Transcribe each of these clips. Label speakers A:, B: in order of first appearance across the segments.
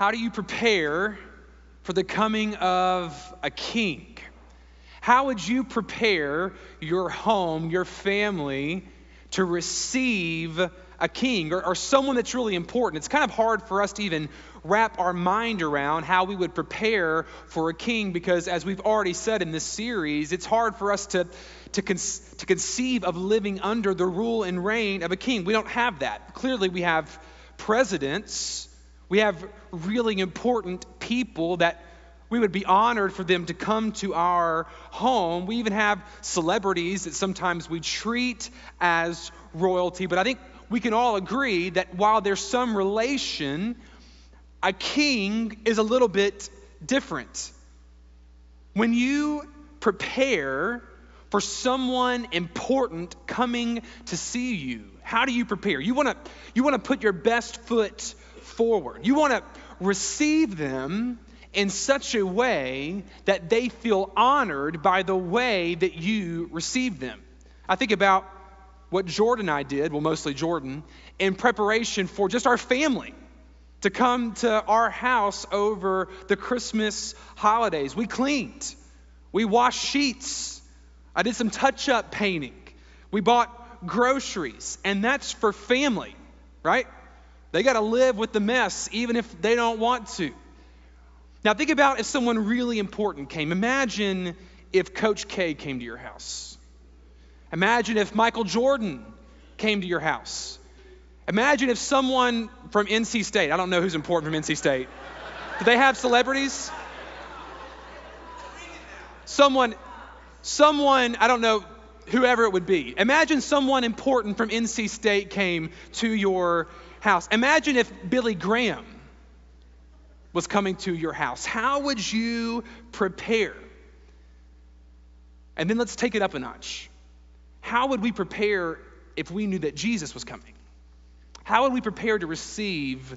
A: How do you prepare for the coming of a king? How would you prepare your home, your family, to receive a king or, or, someone that's really important? It's kind of hard for us to even wrap our mind around how we would prepare for a king because, as we've already said in this series, it's hard for us to, to, con- to conceive of living under the rule and reign of a king. We don't have that. Clearly, we have presidents, we have really important people that we would be honored for them to come to our home. We even have celebrities that sometimes we treat as royalty. But I think we can all agree that while there's some relation, a king is a little bit different. When you prepare for someone important coming to see you, how do you prepare? You want to you want to put your best foot forward. You want to receive them in such a way that they feel honored by the way that you receive them. I think about what Jordan and I did, well, mostly Jordan, in preparation for just our family to come to our house over the Christmas holidays. We cleaned, we washed sheets, I did some touch up painting, we bought groceries, and that's for family, right? They got to live with the mess even if they don't want to. Now, think about if someone really important came. Imagine if Coach K came to your house. Imagine if Michael Jordan came to your house. Imagine if someone from NC State, I don't know who's important from NC State. Do they have celebrities? Someone, someone, I don't know, whoever it would be. Imagine someone important from NC State came to your house. Imagine if Billy Graham was coming to your house. How would you prepare? And then let's take it up a notch. How would we prepare if we knew that Jesus was coming? How would we prepare to receive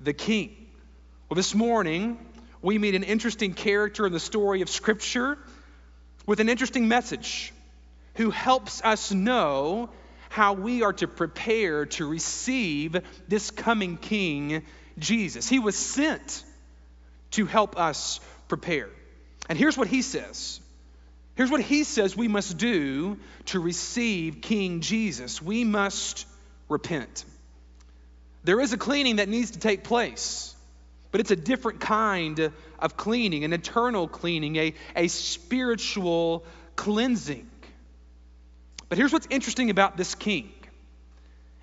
A: the King? Well, this morning, we meet an interesting character in the story of Scripture with an interesting message who helps us know how we are to prepare to receive this coming King, Jesus. He was sent to help us prepare. And here's what he says. Here's what he says we must do to receive King Jesus. We must repent. There is a cleaning that needs to take place, but it's a different kind of cleaning, an eternal cleaning, a, a spiritual cleansing. But here's what's interesting about this king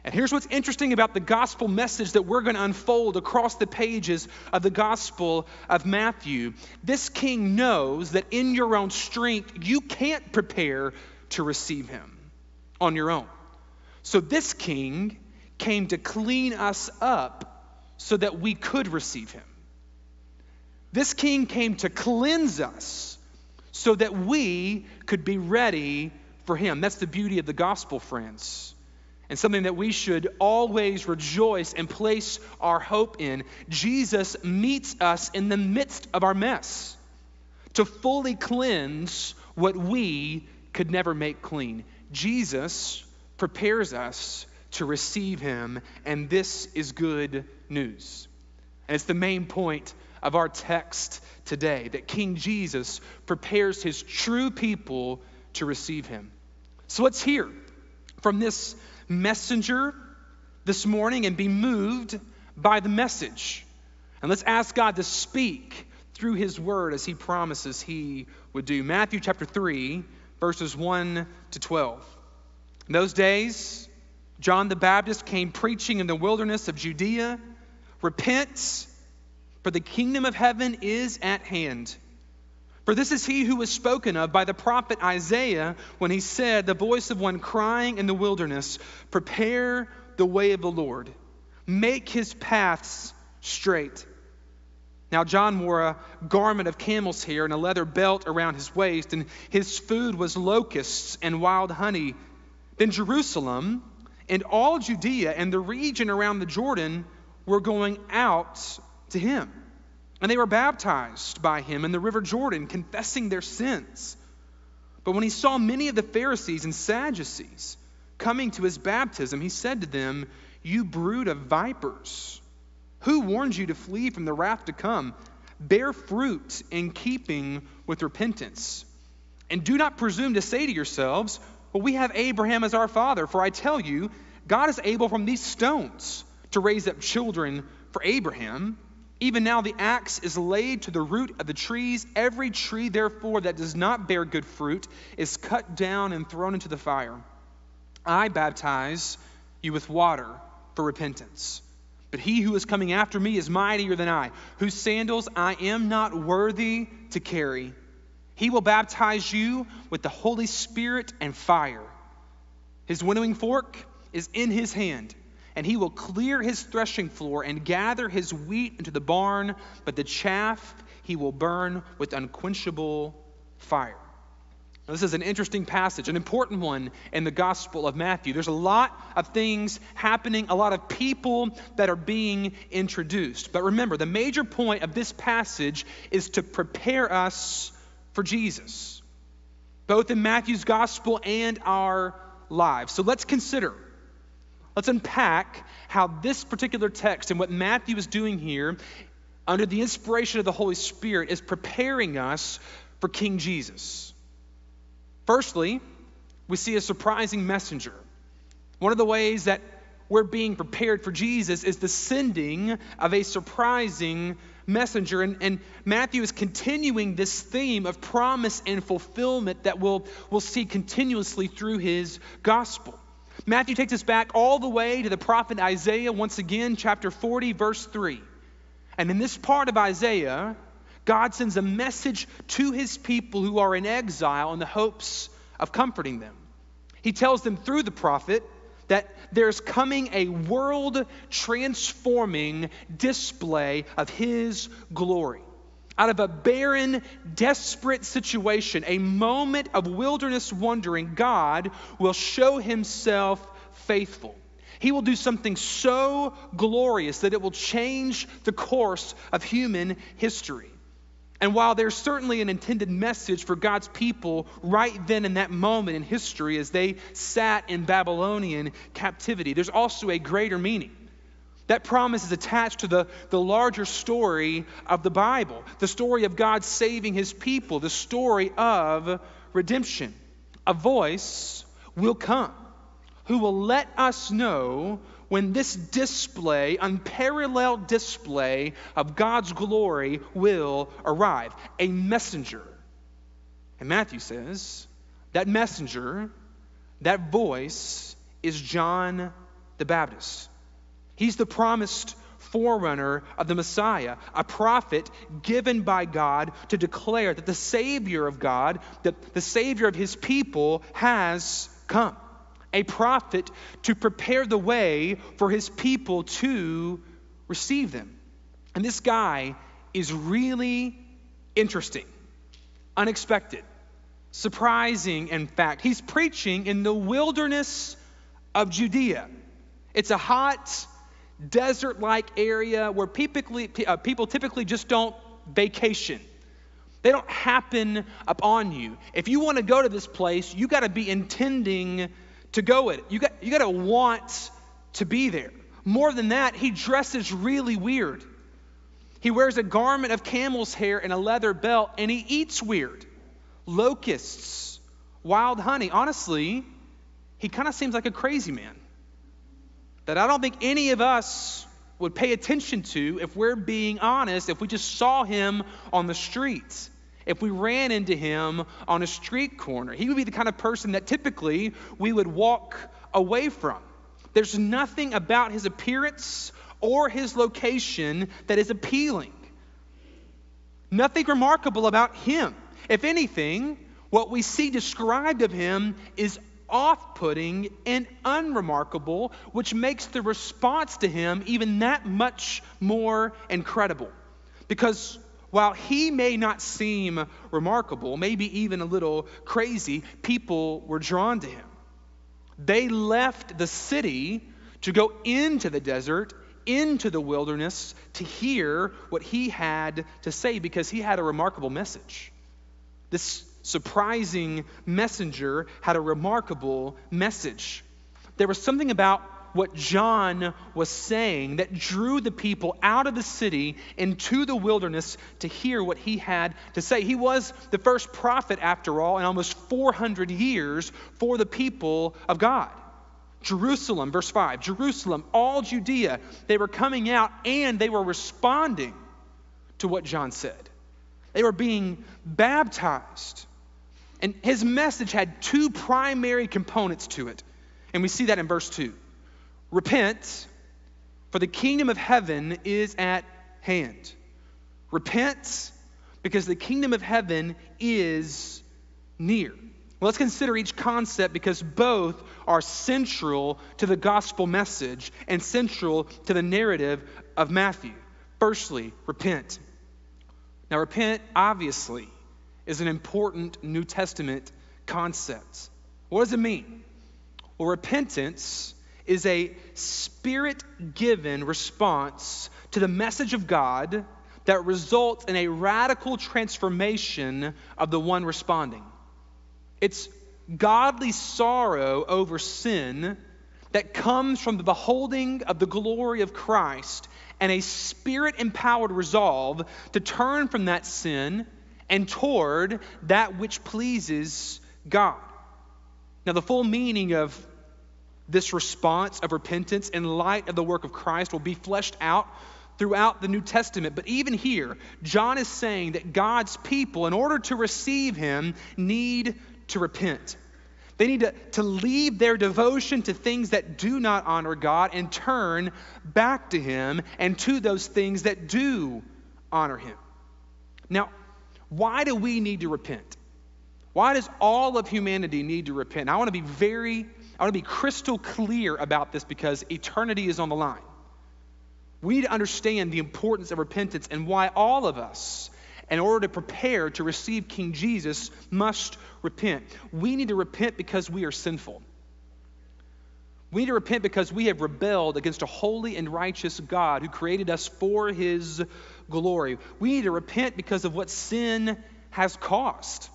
A: and here's what's interesting about the gospel message that we're going to unfold across the pages of the gospel of Matthew. This king knows that in your own strength, you can't prepare to receive him on your own. So this king came to clean us up so that we could receive him. This king came to cleanse us so that we could be ready for him. That's the beauty of the gospel, friends and something that we should always rejoice and place our hope in. Jesus meets us in the midst of our mess to fully cleanse what we could never make clean. Jesus prepares us to receive him, and this is good news. And it's the main point of our text today that King Jesus prepares his true people to receive him. So let's hear from this messenger this morning and be moved by the message. And let's ask God to speak through his word as he promises he would do. Matthew chapter 3, verses 1 to 12. In those days, John the Baptist came preaching in the wilderness of Judea Repent, for the kingdom of heaven is at hand. For this is he who was spoken of by the prophet Isaiah when he said, The voice of one crying in the wilderness, Prepare the way of the Lord, make his paths straight. Now, John wore a garment of camel's hair and a leather belt around his waist, and his food was locusts and wild honey. Then Jerusalem and all Judea and the region around the Jordan were going out to him and they were baptized by him in the river Jordan, confessing their sins. But when he saw many of the Pharisees and Sadducees coming to his baptism, he said to them, You brood of vipers, Who warned you to flee from the wrath to come? Bear fruit in keeping with repentance. And do not presume to say to yourselves, Well, we have Abraham as our father. For I tell you, God is able from these stones to raise up children for Abraham. Even now the axe is laid to the root of the trees. Every tree, therefore, that does not bear good fruit is cut down and thrown into the fire. I baptize you with water for repentance. But he who is coming after me is mightier than I, whose sandals I am not worthy to carry. He will baptize you with the Holy Spirit and fire. His winnowing fork is in his hand and he will clear his threshing floor and gather his wheat into the barn, but the chaff he will burn with unquenchable fire. Now, this is an interesting passage, an important one in the Gospel of Matthew. There's a lot of things happening, a lot of people that are being introduced. But remember, the major point of this passage is to prepare us for Jesus, both in Matthew's Gospel and our lives. So let's consider Let's unpack how this particular text and what Matthew is doing here, under the inspiration of the Holy Spirit, is preparing us for King Jesus. Firstly, we see a surprising messenger. One of the ways that we're being prepared for Jesus is the sending of a surprising messenger. And, and, Matthew is continuing this theme of promise and fulfillment that we'll, we'll see continuously through his gospel. Matthew takes us back all the way to the prophet Isaiah, once again, chapter 40, verse 3. And in this part of Isaiah, God sends a message to his people who are in exile in the hopes of comforting them. He tells them through the prophet that there's coming a world transforming display of his glory out of a barren, desperate situation, a moment of wilderness wandering, God will show himself faithful. He will do something so glorious that it will change the course of human history. And while there's certainly an intended message for God's people right then in that moment in history as they sat in Babylonian captivity, there's also a greater meaning. That promise is attached to the, the larger story of the Bible, the story of God saving his people, the story of redemption. A voice will come who will let us know when this display, unparalleled display of God's glory, will arrive. A messenger. And Matthew says that messenger, that voice, is John the Baptist. He's the promised forerunner of the Messiah, a prophet given by God to declare that the Savior of God, that the Savior of his people, has come. A prophet to prepare the way for his people to receive them. And this guy is really interesting, unexpected, surprising, in fact. He's preaching in the wilderness of Judea. It's a hot, desert like area where typically, uh, people typically just don't vacation. They don't happen upon you. If you want to go to this place, you got to be intending to go it. You got, you got to want to be there. More than that, he dresses really weird. He wears a garment of camel's hair and a leather belt, and he eats weird. Locusts, wild honey. Honestly, he kind of seems like a crazy man that I don't think any of us would pay attention to if we're being honest, if we just saw him on the streets, if we ran into him on a street corner. He would be the kind of person that typically we would walk away from. There's nothing about his appearance or his location that is appealing. Nothing remarkable about him. If anything, what we see described of him is off putting and unremarkable, which makes the response to him even that much more incredible. Because while he may not seem remarkable, maybe even a little crazy, people were drawn to him. They left the city to go into the desert, into the wilderness, to hear what he had to say because he had a remarkable message. This surprising messenger had a remarkable message. There was something about what John was saying that drew the people out of the city into the wilderness to hear what he had to say. He was the first prophet, after all, in almost 400 years for the people of God. Jerusalem, verse 5, Jerusalem, all Judea, they were coming out and they were responding to what John said. They were being baptized. And his message had two primary components to it. And we see that in verse 2. Repent, for the kingdom of heaven is at hand. Repent, because the kingdom of heaven is near. Let's consider each concept because both are central to the gospel message and central to the narrative of Matthew. Firstly, repent. Now, repent, obviously, is an important New Testament concept. What does it mean? Well, repentance is a spirit given response to the message of God that results in a radical transformation of the one responding. It's godly sorrow over sin that comes from the beholding of the glory of Christ and a spirit empowered resolve to turn from that sin and toward that which pleases God. Now, the full meaning of this response of repentance in light of the work of Christ will be fleshed out throughout the New Testament. But even here, John is saying that God's people, in order to receive him, need to repent. They need to, to leave their devotion to things that do not honor God and turn back to Him and to those things that do honor Him. Now, why do we need to repent? Why does all of humanity need to repent? I want to be very I want to be crystal clear about this because eternity is on the line. We need to understand the importance of repentance and why all of us, in order to prepare to receive King Jesus, must repent. We need to repent because we are sinful. We need to repent because we have rebelled against a holy and righteous God who created us for his glory. We need to repent because of what sin has cost.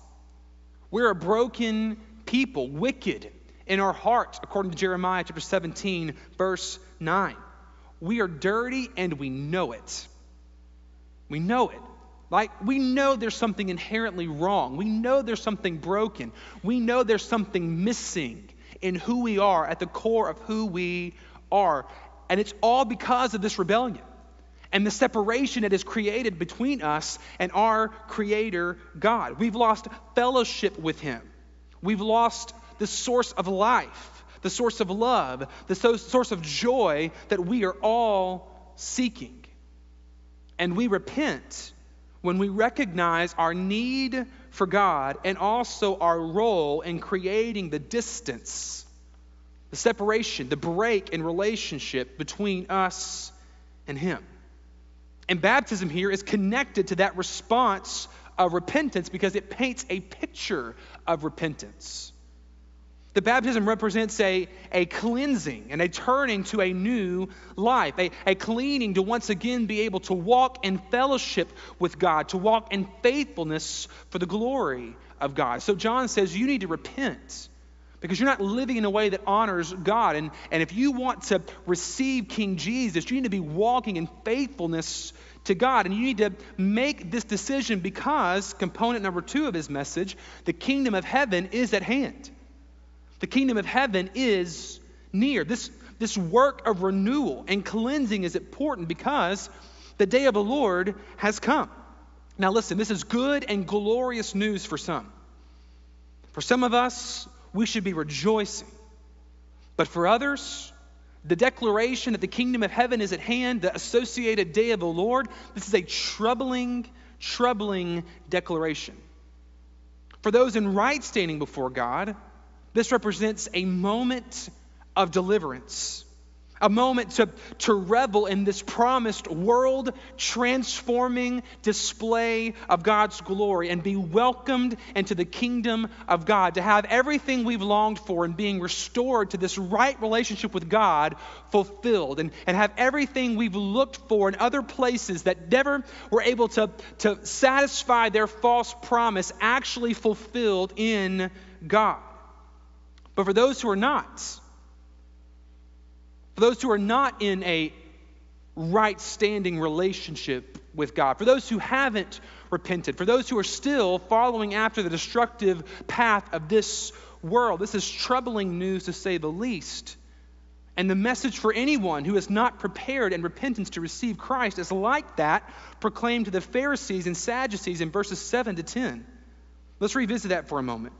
A: We're a broken people, wicked, in our hearts, according to Jeremiah chapter 17, verse 9. We are dirty and we know it. We know it. Like, we know there's something inherently wrong. We know there's something broken. We know there's something missing in who we are, at the core of who we are. And it's all because of this rebellion and the separation that is created between us and our Creator God. We've lost fellowship with Him. We've lost the source of life, the source of love, the source of joy that we are all seeking. And we repent when we recognize our need for God and also our role in creating the distance, the separation, the break in relationship between us and Him. And baptism here is connected to that response of repentance because it paints a picture of repentance. The baptism represents a, a cleansing and a turning to a new life, a, a cleaning to once again be able to walk in fellowship with God, to walk in faithfulness for the glory of God. So John says you need to repent because you're not living in a way that honors God. And, and if you want to receive King Jesus, you need to be walking in faithfulness to God. And you need to make this decision because, component number two of his message, the kingdom of heaven is at hand. The kingdom of heaven is near. This, this work of renewal and cleansing is important because the day of the Lord has come. Now, listen, this is good and glorious news for some. For some of us, we should be rejoicing. But for others, the declaration that the kingdom of heaven is at hand, the associated day of the Lord, this is a troubling, troubling declaration. For those in right standing before God, this represents a moment of deliverance, a moment to, to revel in this promised world transforming display of God's glory and be welcomed into the kingdom of God, to have everything we've longed for and being restored to this right relationship with God fulfilled, and, and have everything we've looked for in other places that never were able to, to satisfy their false promise actually fulfilled in God. But for those who are not, for those who are not in a right standing relationship with God, for those who haven't repented, for those who are still following after the destructive path of this world. This is troubling news to say the least. And the message for anyone who is not prepared in repentance to receive Christ is like that proclaimed to the Pharisees and Sadducees in verses 7 to 10. Let's revisit that for a moment.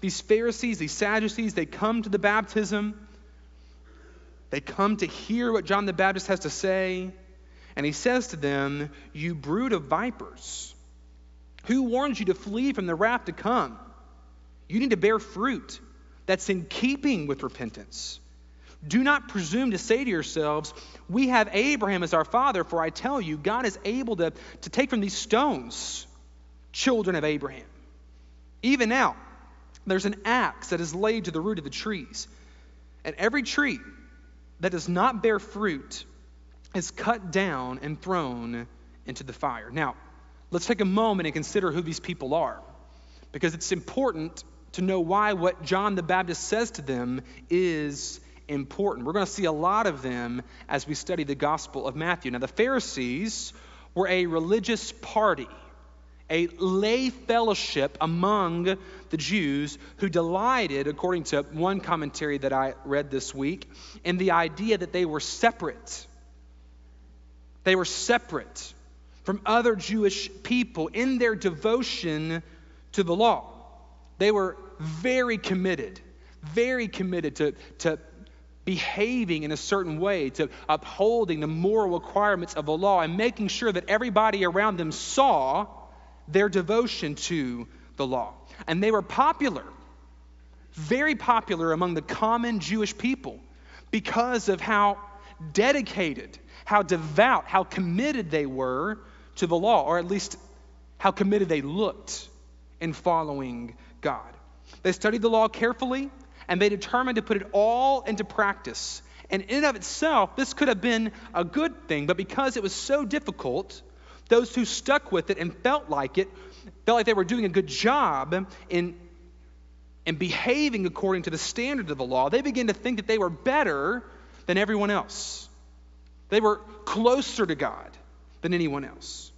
A: These Pharisees, these Sadducees, they come to the baptism. They come to hear what John the Baptist has to say. And he says to them, You brood of vipers, who warns you to flee from the wrath to come? You need to bear fruit that's in keeping with repentance. Do not presume to say to yourselves, We have Abraham as our father, for I tell you, God is able to, to take from these stones children of Abraham. Even now, there's an axe that is laid to the root of the trees, and every tree that does not bear fruit is cut down and thrown into the fire. Now, let's take a moment and consider who these people are, because it's important to know why what John the Baptist says to them is important. We're going to see a lot of them as we study the Gospel of Matthew. Now, the Pharisees were a religious party, a lay fellowship among the Jews who delighted, according to one commentary that I read this week, in the idea that they were separate. They were separate from other Jewish people in their devotion to the law. They were very committed, very committed to, to behaving in a certain way, to upholding the moral requirements of the law, and making sure that everybody around them saw their devotion to the law. And they were popular, very popular among the common Jewish people because of how dedicated, how devout, how committed they were to the law, or at least how committed they looked in following God. They studied the law carefully and they determined to put it all into practice. And in and of itself, this could have been a good thing, but because it was so difficult, those who stuck with it and felt like it, felt like they were doing a good job in, in behaving according to the standard of the law, they began to think that they were better than everyone else. They were closer to God than anyone else.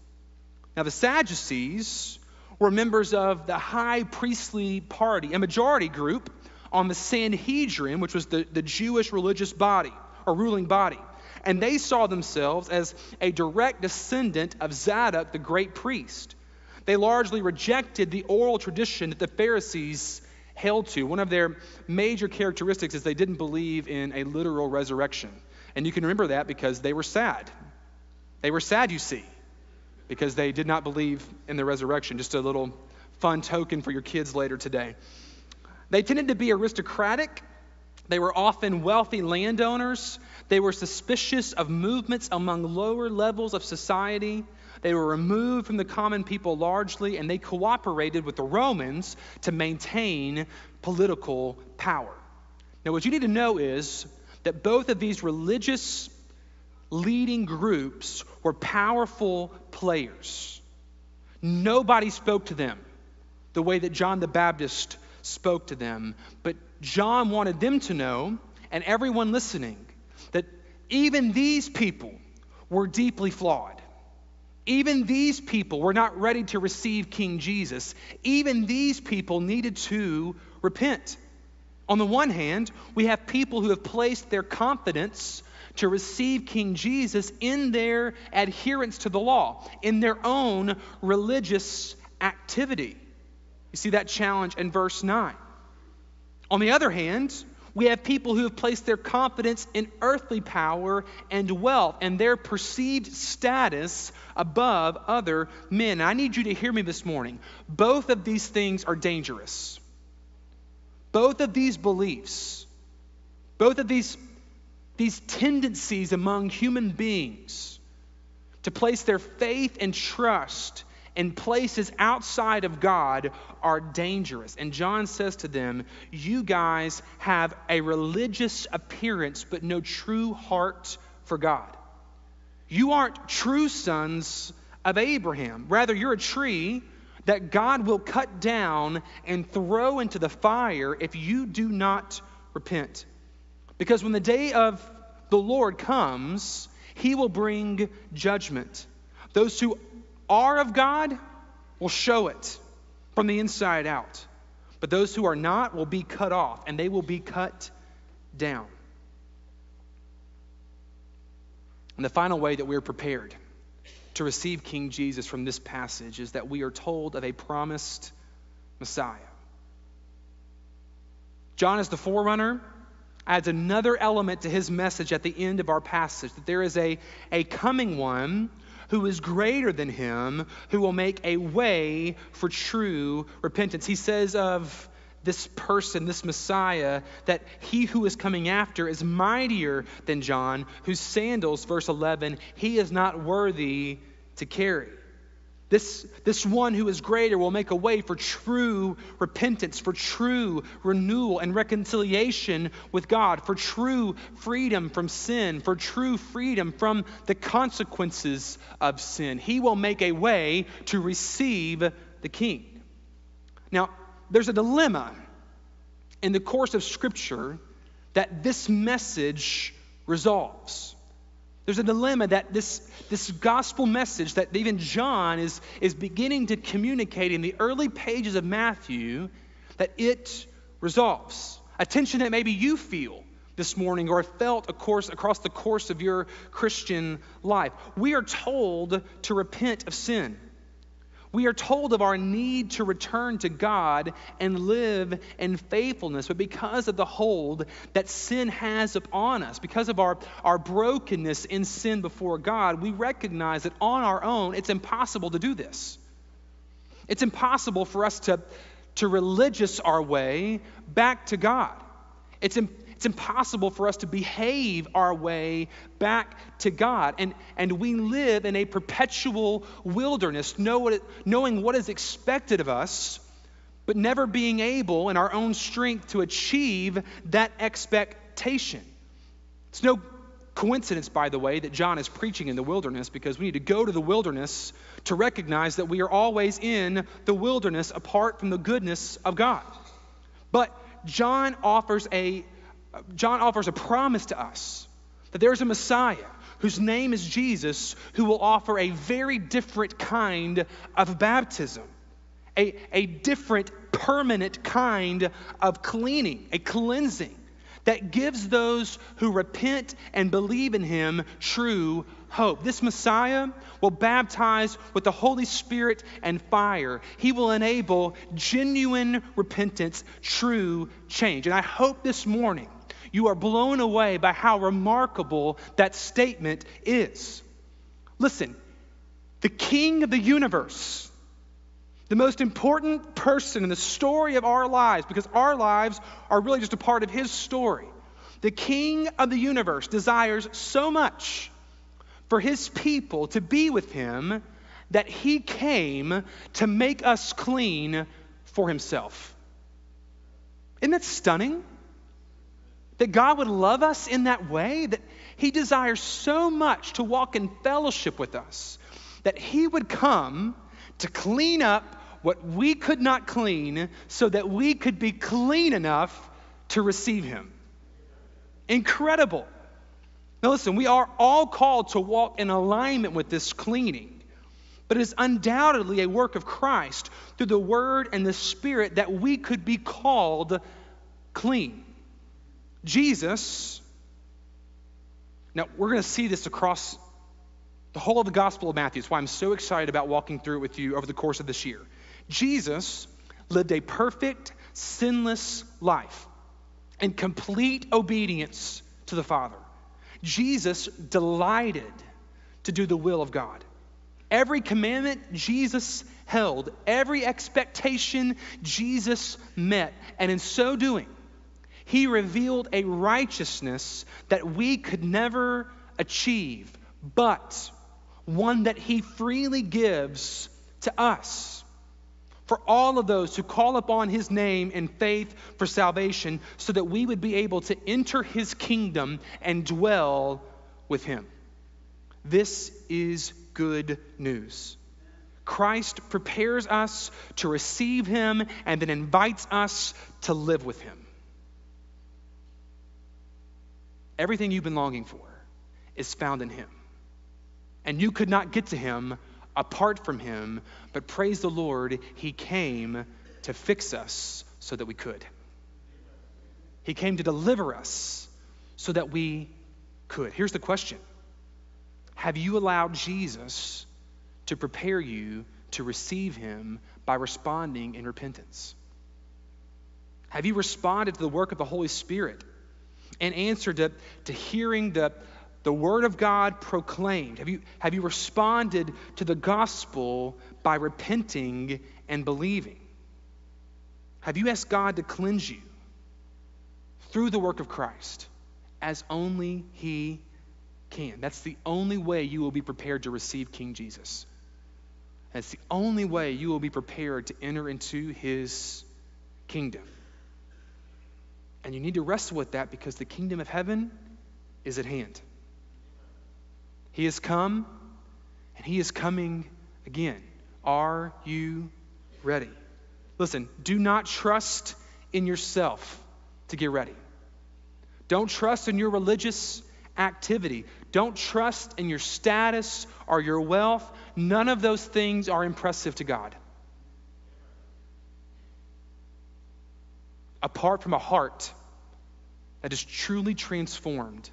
A: Now, the Sadducees were members of the high priestly party, a majority group on the Sanhedrin, which was the, the Jewish religious body or ruling body. And they saw themselves as a direct descendant of Zadok, the great priest. They largely rejected the oral tradition that the Pharisees held to. One of their major characteristics is they didn't believe in a literal resurrection. And you can remember that because they were sad. They were sad, you see, because they did not believe in the resurrection. Just a little fun token for your kids later today. They tended to be aristocratic. They were often wealthy landowners. They were suspicious of movements among lower levels of society. They were removed from the common people largely, and they cooperated with the Romans to maintain political power. Now, what you need to know is that both of these religious leading groups were powerful players. Nobody spoke to them the way that John the Baptist spoke to them. But John wanted them to know, and everyone listening, that even these people were deeply flawed. Even these people were not ready to receive King Jesus. Even these people needed to repent. On the one hand, we have people who have placed their confidence to receive King Jesus in their adherence to the law, in their own religious activity. You see that challenge in verse 9. On the other hand, we have people who have placed their confidence in earthly power and wealth and their perceived status above other men. I need you to hear me this morning. Both of these things are dangerous. Both of these beliefs, both of these, these tendencies among human beings to place their faith and trust in places outside of God are dangerous. And John says to them, You guys have a religious appearance, but no true heart for God. You aren't true sons of Abraham. Rather, you're a tree that God will cut down and throw into the fire if you do not repent. Because when the day of the Lord comes, he will bring judgment. Those who are of God will show it from the inside out. But those who are not will be cut off, and they will be cut down. And the final way that we're prepared to receive King Jesus from this passage is that we are told of a promised Messiah. John, as the forerunner, adds another element to his message at the end of our passage that there is a, a coming one who is greater than him, who will make a way for true repentance. He says of this person, this Messiah, that he who is coming after is mightier than John, whose sandals, verse 11, he is not worthy to carry. This, this one who is greater will make a way for true repentance, for true renewal and reconciliation with God, for true freedom from sin, for true freedom from the consequences of sin. He will make a way to receive the King. Now, there's a dilemma in the course of Scripture that this message resolves. There's a dilemma that this, this gospel message that even John is, is beginning to communicate in the early pages of Matthew, that it resolves. A tension that maybe you feel this morning or felt of course, across the course of your Christian life. We are told to repent of sin. We are told of our need to return to God and live in faithfulness, but because of the hold that sin has upon us, because of our, our brokenness in sin before God, we recognize that on our own it's impossible to do this. It's impossible for us to, to religious our way back to God. It's, it's impossible for us to behave our way back to God. And, and we live in a perpetual wilderness, know what it, knowing what is expected of us, but never being able in our own strength to achieve that expectation. It's no coincidence, by the way, that John is preaching in the wilderness because we need to go to the wilderness to recognize that we are always in the wilderness apart from the goodness of God. But John offers a John offers a promise to us that there's a Messiah whose name is Jesus who will offer a very different kind of baptism, a, a different permanent kind of cleaning, a cleansing that gives those who repent and believe in him true hope. This Messiah will baptize with the Holy Spirit and fire. He will enable genuine repentance, true change. And I hope this morning you are blown away by how remarkable that statement is. Listen, the king of the universe, the most important person in the story of our lives, because our lives are really just a part of his story. The king of the universe desires so much for his people to be with him that he came to make us clean for himself. Isn't that stunning? That God would love us in that way, that He desires so much to walk in fellowship with us, that He would come to clean up what we could not clean so that we could be clean enough to receive Him. Incredible. Now, listen, we are all called to walk in alignment with this cleaning, but it is undoubtedly a work of Christ through the Word and the Spirit that we could be called clean. Jesus, now we're going to see this across the whole of the Gospel of Matthew. That's why I'm so excited about walking through it with you over the course of this year. Jesus lived a perfect, sinless life in complete obedience to the Father. Jesus delighted to do the will of God. Every commandment Jesus held, every expectation Jesus met, and in so doing, he revealed a righteousness that we could never achieve, but one that He freely gives to us. For all of those who call upon His name in faith for salvation, so that we would be able to enter His kingdom and dwell with Him. This is good news. Christ prepares us to receive Him and then invites us to live with Him. Everything you've been longing for is found in Him. And you could not get to Him apart from Him, but praise the Lord, He came to fix us so that we could. He came to deliver us so that we could. Here's the question Have you allowed Jesus to prepare you to receive Him by responding in repentance? Have you responded to the work of the Holy Spirit and answered to, to hearing the, the Word of God proclaimed? Have you, have you responded to the gospel by repenting and believing? Have you asked God to cleanse you through the work of Christ as only He can? That's the only way you will be prepared to receive King Jesus. That's the only way you will be prepared to enter into His kingdom. And you need to wrestle with that because the kingdom of heaven is at hand. He has come and He is coming again. Are you ready? Listen, do not trust in yourself to get ready. Don't trust in your religious activity. Don't trust in your status or your wealth. None of those things are impressive to God. Apart from a heart that is truly transformed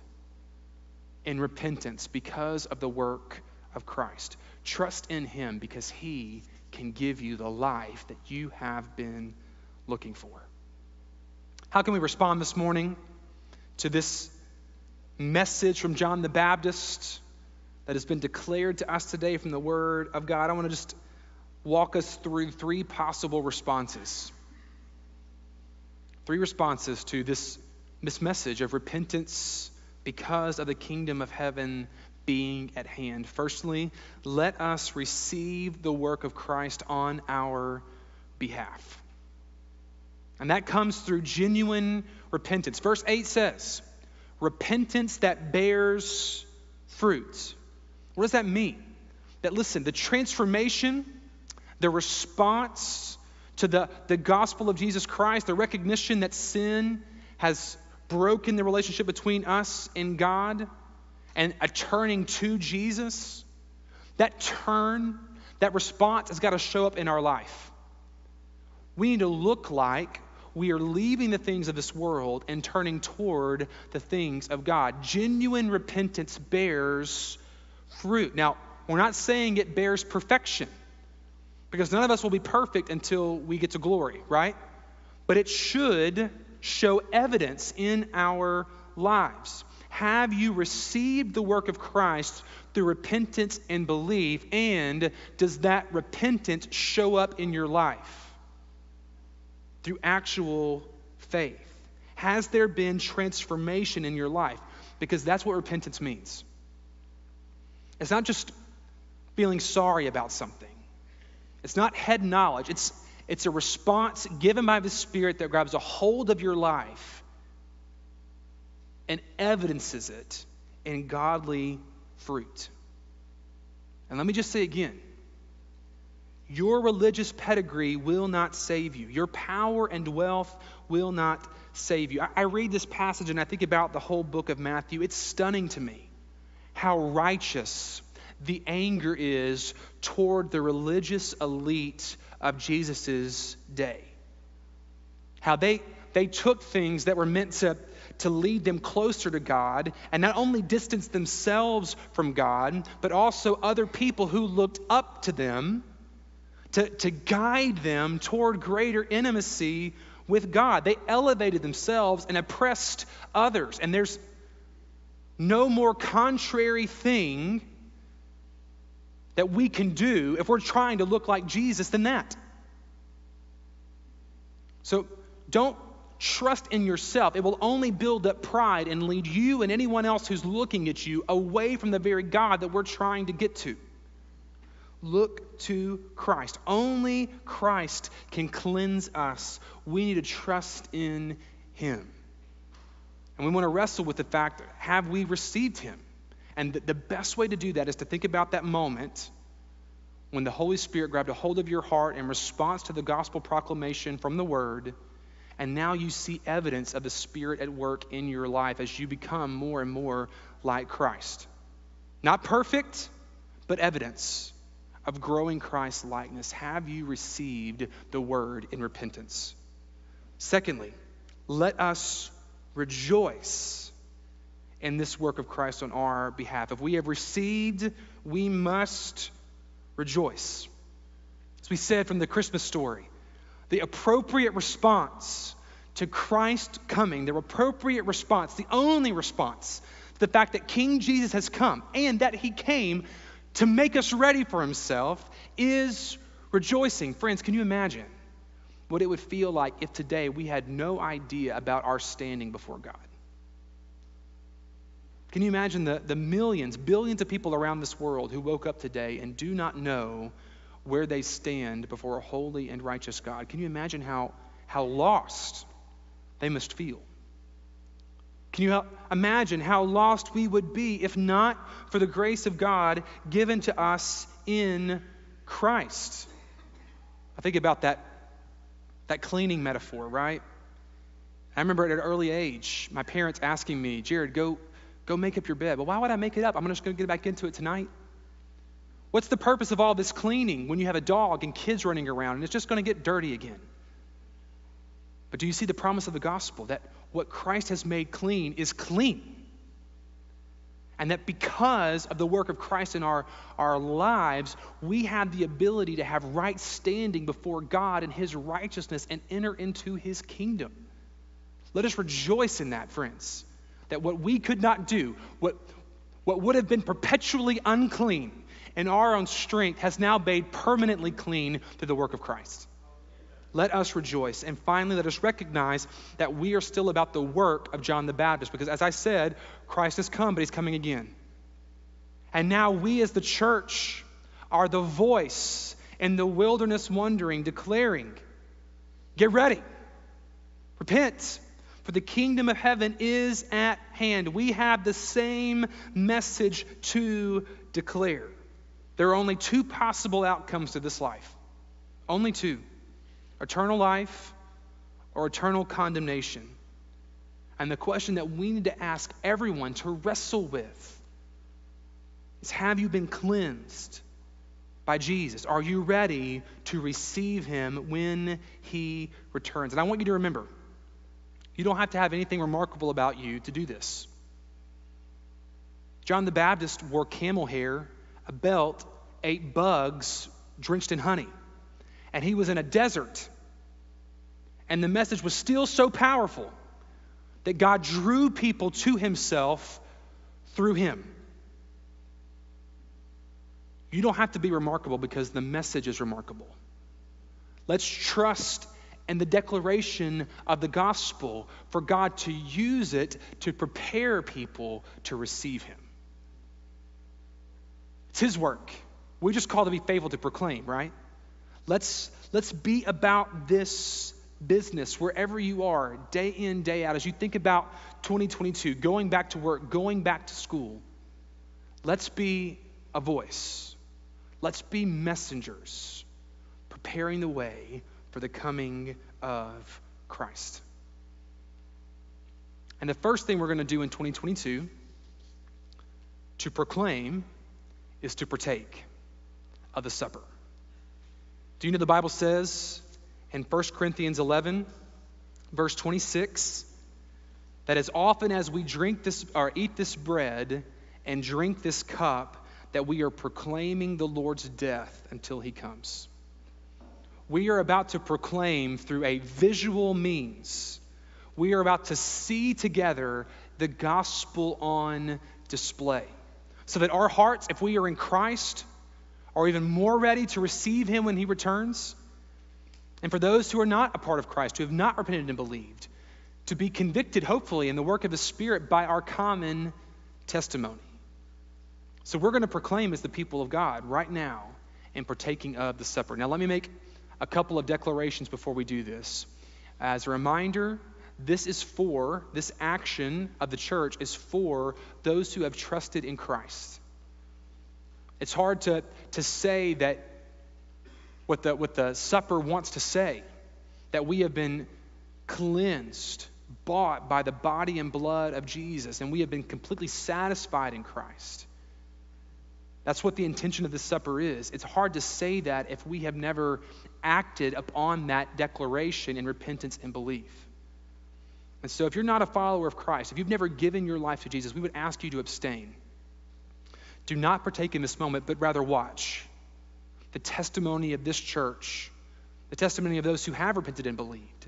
A: in repentance because of the work of Christ. Trust in Him because He can give you the life that you have been looking for. How can we respond this morning to this message from John the Baptist that has been declared to us today from the Word of God? I want to just walk us through three possible responses. Three responses to this, this message of repentance because of the kingdom of heaven being at hand. Firstly, let us receive the work of Christ on our behalf. And that comes through genuine repentance. Verse 8 says, repentance that bears fruit. What does that mean? That, listen, the transformation, the response, to the, the gospel of Jesus Christ, the recognition that sin has broken the relationship between us and God, and a turning to Jesus, that turn, that response has got to show up in our life. We need to look like we are leaving the things of this world and turning toward the things of God. Genuine repentance bears fruit. Now, we're not saying it bears perfection. Because none of us will be perfect until we get to glory, right? But it should show evidence in our lives. Have you received the work of Christ through repentance and belief? And does that repentance show up in your life through actual faith? Has there been transformation in your life? Because that's what repentance means. It's not just feeling sorry about something. It's not head knowledge, it's, it's a response given by the Spirit that grabs a hold of your life and evidences it in godly fruit. And let me just say again your religious pedigree will not save you, your power and wealth will not save you. I, I read this passage and I think about the whole book of Matthew. It's stunning to me how righteous the anger is toward the religious elite of Jesus' day. How they, they took things that were meant to, to lead them closer to God and not only distance themselves from God, but also other people who looked up to them to, to guide them toward greater intimacy with God. They elevated themselves and oppressed others. And there's no more contrary thing that we can do if we're trying to look like Jesus than that. So don't trust in yourself. It will only build up pride and lead you and anyone else who's looking at you away from the very God that we're trying to get to. Look to Christ. Only Christ can cleanse us. We need to trust in Him. And we want to wrestle with the fact have we received Him? And the best way to do that is to think about that moment when the Holy Spirit grabbed a hold of your heart in response to the gospel proclamation from the Word And now you see evidence of the Spirit at work in your life as you become more and more like Christ. Not perfect, but evidence of growing Christ likeness. Have you received the word in repentance? Secondly, let us rejoice in this work of Christ on our behalf. If we have received, we must rejoice. As we said from the Christmas story, the appropriate response to Christ coming, the appropriate response, the only response to the fact that King Jesus has come and that he came to make us ready for himself is rejoicing. Friends, can you imagine what it would feel like if today we had no idea about our standing before God? Can you imagine the, the millions, billions of people around this world who woke up today and do not know where they stand before a holy and righteous God? Can you imagine how, how lost they must feel? Can you imagine how lost we would be if not for the grace of God given to us in Christ? I think about that, that cleaning metaphor, right? I remember at an early age, my parents asking me, Jared, go, go make up your bed. But why would I make it up? I'm just going to get back into it tonight. What's the purpose of all this cleaning when you have a dog and kids running around and it's just going to get dirty again? But do you see the promise of the gospel that what Christ has made clean is clean? And that because of the work of Christ in our, our lives, we have the ability to have right standing before God and His righteousness and enter into His kingdom. Let us rejoice in that, friends. That what we could not do, what, what would have been perpetually unclean in our own strength, has now made permanently clean through the work of Christ. Let us rejoice. And finally, let us recognize that we are still about the work of John the Baptist, because as I said, Christ has come, but he's coming again. And now we as the church are the voice in the wilderness wandering, declaring, Get ready, repent, for the kingdom of heaven is at hand. We have the same message to declare. There are only two possible outcomes to this life. Only two eternal life or eternal condemnation. And the question that we need to ask everyone to wrestle with is Have you been cleansed by Jesus? Are you ready to receive him when he returns? And I want you to remember you don't have to have anything remarkable about you to do this. John the Baptist wore camel hair, a belt, ate bugs drenched in honey and he was in a desert. And the message was still so powerful that God drew people to himself through him. You don't have to be remarkable because the message is remarkable. Let's trust in the declaration of the gospel for God to use it to prepare people to receive him. It's his work. We're just call to be faithful to proclaim, right? Let's, let's be about this business wherever you are, day in, day out. As you think about 2022, going back to work, going back to school, let's be a voice. Let's be messengers, preparing the way for the coming of Christ. And the first thing we're going to do in 2022 to proclaim is to partake of the supper. Do you know the Bible says in 1 Corinthians 11, verse 26, that as often as we drink this or eat this bread and drink this cup, that we are proclaiming the Lord's death until he comes. We are about to proclaim through a visual means. We are about to see together the gospel on display. So that our hearts, if we are in Christ, are even more ready to receive him when he returns. And for those who are not a part of Christ, who have not repented and believed, to be convicted, hopefully, in the work of the Spirit by our common testimony. So we're going to proclaim as the people of God right now in partaking of the supper. Now, let me make a couple of declarations before we do this. As a reminder, this is for, this action of the church is for those who have trusted in Christ. It's hard to, to say that what the, what the supper wants to say, that we have been cleansed, bought by the body and blood of Jesus, and we have been completely satisfied in Christ. That's what the intention of the supper is. It's hard to say that if we have never acted upon that declaration in repentance and belief. And so, if you're not a follower of Christ, if you've never given your life to Jesus, we would ask you to abstain. Do not partake in this moment, but rather watch the testimony of this church, the testimony of those who have repented and believed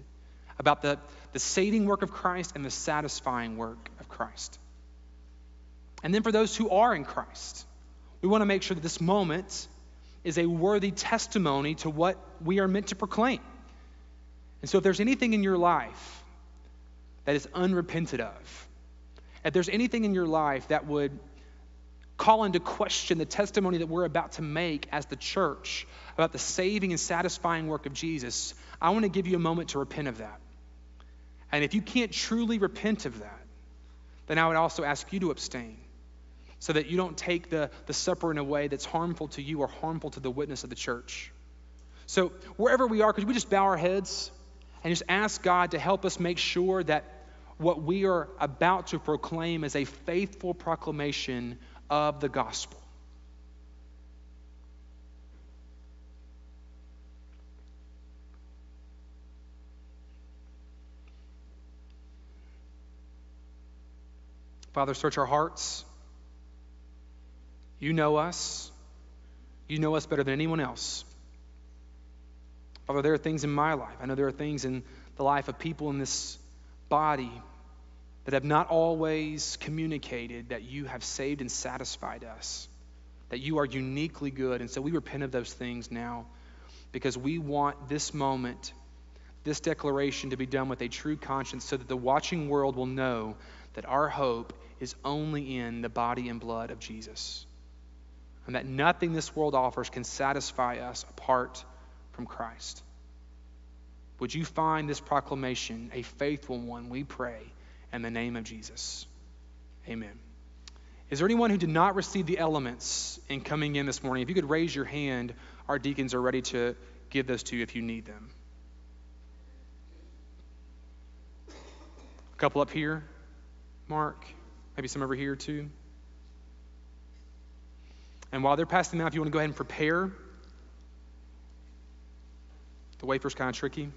A: about the, the saving work of Christ and the satisfying work of Christ. And then for those who are in Christ, we want to make sure that this moment is a worthy testimony to what we are meant to proclaim. And so if there's anything in your life that is unrepented of, if there's anything in your life that would call into question the testimony that we're about to make as the church about the saving and satisfying work of Jesus, I want to give you a moment to repent of that. And if you can't truly repent of that, then I would also ask you to abstain so that you don't take the, the supper in a way that's harmful to you or harmful to the witness of the church. So, wherever we are, could we just bow our heads and just ask God to help us make sure that what we are about to proclaim is a faithful proclamation of the gospel? Father, search our hearts. You know us. You know us better than anyone else. Father, there are things in my life. I know there are things in the life of people in this body that have not always communicated that you have saved and satisfied us, that you are uniquely good. And so we repent of those things now because we want this moment, this declaration to be done with a true conscience so that the watching world will know that our hope is only in the body and blood of Jesus and that nothing this world offers can satisfy us apart from Christ. Would you find this proclamation a faithful one, we pray, in the name of Jesus? Amen. Is there anyone who did not receive the elements in coming in this morning? If you could raise your hand, our deacons are ready to give those to you if you need them. A couple up here, Mark, maybe some over here too. And while they're passing them out, if you want to go ahead and prepare, the wafer's kind of tricky.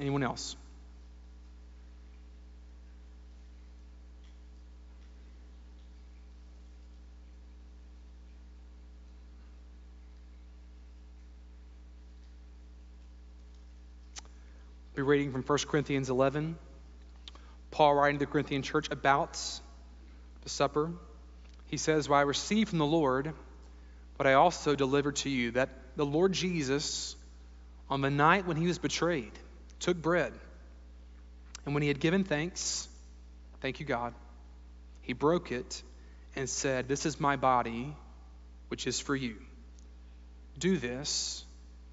A: Anyone else? Reading from 1 Corinthians 11. Paul writing to the Corinthian church about the supper. He says, Well, I received from the Lord what I also delivered to you that the Lord Jesus, on the night when he was betrayed, took bread. And when he had given thanks, thank you, God, he broke it and said, This is my body, which is for you. Do this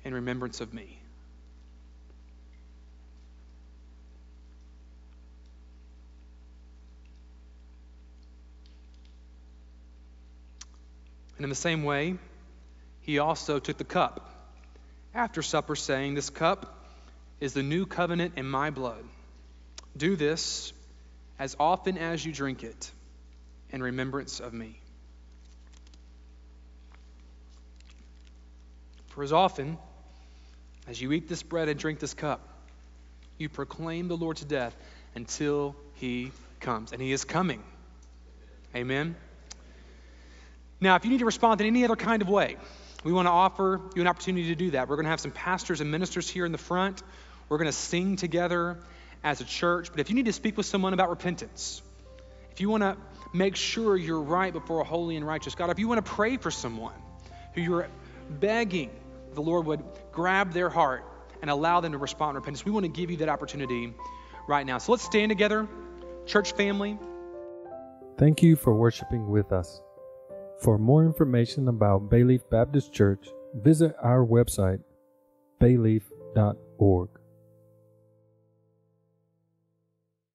A: in remembrance of me. And in the same way, he also took the cup after supper, saying, This cup is the new covenant in my blood. Do this as often as you drink it in remembrance of me. For as often as you eat this bread and drink this cup, you proclaim the Lord's death until he comes. And he is coming. Amen. Now, if you need to respond in any other kind of way, we want to offer you an opportunity to do that. We're going to have some pastors and ministers here in the front. We're going to sing together as a church. But if you need to speak with someone about repentance, if you want to make sure you're right before a holy and righteous God, if you want to pray for someone who you're begging the Lord would grab their heart and allow them to respond in repentance, we want to give you that opportunity right now. So let's stand together, church family.
B: Thank you for worshiping with us. For more information about Bayleaf Baptist Church, visit our website bayleaf.org.